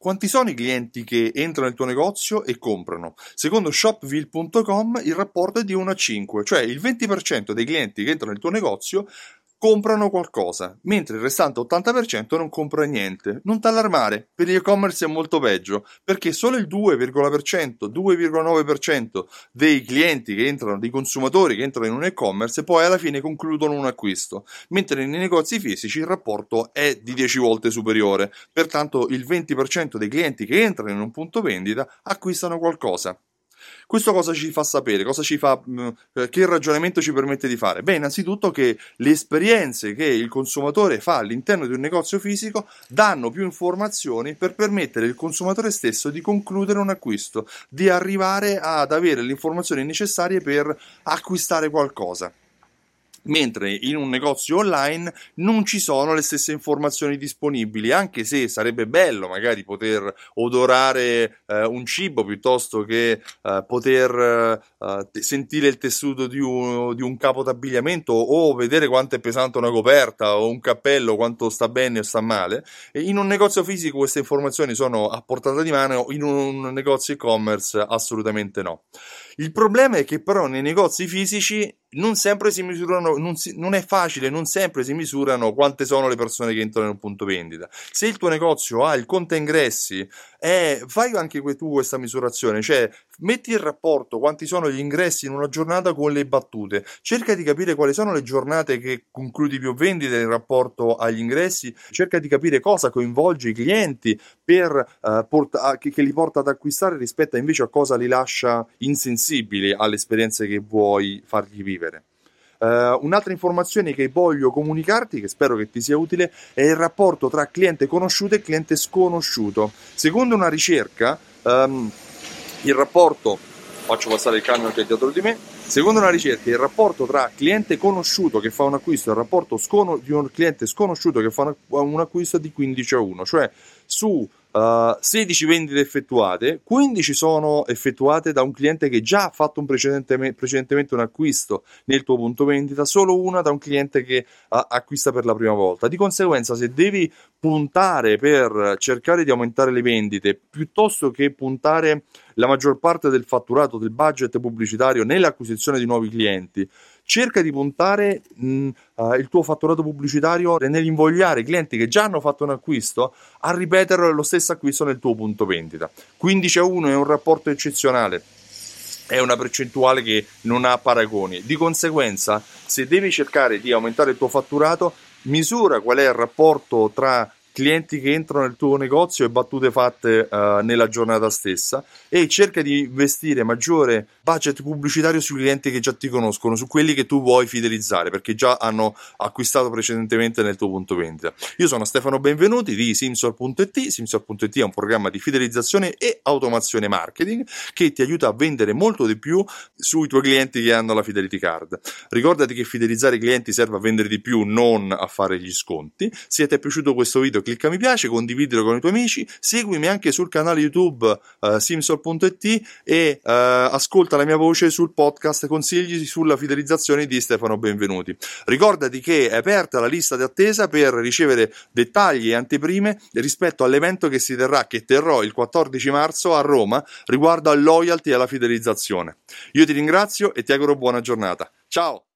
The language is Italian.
quanti sono i clienti che entrano nel tuo negozio e comprano? Secondo shopville.com il rapporto è di 1 a 5, cioè il 20% dei clienti che entrano nel tuo negozio comprano qualcosa, mentre il restante 80% non compra niente. Non t'allarmare, per gli e-commerce è molto peggio, perché solo il 2,%, 2,9% dei clienti che entrano, dei consumatori che entrano in un e-commerce, poi alla fine concludono un acquisto, mentre nei negozi fisici il rapporto è di 10 volte superiore. Pertanto il 20% dei clienti che entrano in un punto vendita acquistano qualcosa. Questo cosa ci fa sapere? Cosa ci fa, mm, eh, che ragionamento ci permette di fare? Beh, innanzitutto che le esperienze che il consumatore fa all'interno di un negozio fisico danno più informazioni per permettere al consumatore stesso di concludere un acquisto, di arrivare ad avere le informazioni necessarie per acquistare qualcosa mentre in un negozio online non ci sono le stesse informazioni disponibili, anche se sarebbe bello magari poter odorare eh, un cibo piuttosto che eh, poter eh, sentire il tessuto di un, di un capo d'abbigliamento o vedere quanto è pesante una coperta o un cappello, quanto sta bene o sta male. E in un negozio fisico queste informazioni sono a portata di mano, in un negozio e-commerce assolutamente no. Il problema è che però nei negozi fisici non sempre si misurano, non, si, non, è facile, non sempre si misurano quante sono le persone che entrano in un punto vendita. Se il tuo negozio ha il conto ingressi, eh, fai anche tu questa misurazione, cioè metti in rapporto quanti sono gli ingressi in una giornata con le battute, cerca di capire quali sono le giornate che concludi più vendite in rapporto agli ingressi, cerca di capire cosa coinvolge i clienti per, uh, porta- che, che li porta ad acquistare rispetto invece a cosa li lascia insensibili alle esperienze che vuoi fargli vivere. Uh, un'altra informazione che voglio comunicarti, che spero che ti sia utile, è il rapporto tra cliente conosciuto e cliente sconosciuto. Secondo una ricerca, um, il rapporto, faccio passare il camion che è dietro di me, secondo una ricerca il rapporto tra cliente conosciuto che fa un acquisto e il rapporto scono- di un cliente sconosciuto che fa un acquisto è di 15 a 1, cioè su Uh, 16 vendite effettuate, 15 sono effettuate da un cliente che già ha fatto un precedentemente, precedentemente un acquisto nel tuo punto vendita, solo una da un cliente che uh, acquista per la prima volta. Di conseguenza, se devi puntare per cercare di aumentare le vendite piuttosto che puntare la maggior parte del fatturato del budget pubblicitario nell'acquisizione di nuovi clienti, cerca di puntare mh, uh, il tuo fatturato pubblicitario nell'invogliare i clienti che già hanno fatto un acquisto a ripetere lo stesso acquisto nel tuo punto vendita. 15 a 1 è un rapporto eccezionale è una percentuale che non ha paragoni. Di conseguenza, se devi cercare di aumentare il tuo fatturato, misura qual è il rapporto tra clienti che entrano nel tuo negozio e battute fatte uh, nella giornata stessa e cerca di investire maggiore budget pubblicitario sui clienti che già ti conoscono, su quelli che tu vuoi fidelizzare perché già hanno acquistato precedentemente nel tuo punto vendita. Io sono Stefano Benvenuti di Simsor.it. Simsor.it è un programma di fidelizzazione e automazione marketing che ti aiuta a vendere molto di più sui tuoi clienti che hanno la Fidelity Card. Ricordati che fidelizzare i clienti serve a vendere di più, non a fare gli sconti. Se ti è piaciuto questo video, clicca mi piace, condividilo con i tuoi amici, seguimi anche sul canale YouTube uh, simsol.it e uh, ascolta la mia voce sul podcast Consigli sulla fidelizzazione di Stefano Benvenuti. Ricordati che è aperta la lista di attesa per ricevere dettagli e anteprime rispetto all'evento che si terrà, che terrò il 14 marzo a Roma riguardo al loyalty e alla fidelizzazione. Io ti ringrazio e ti auguro buona giornata. Ciao!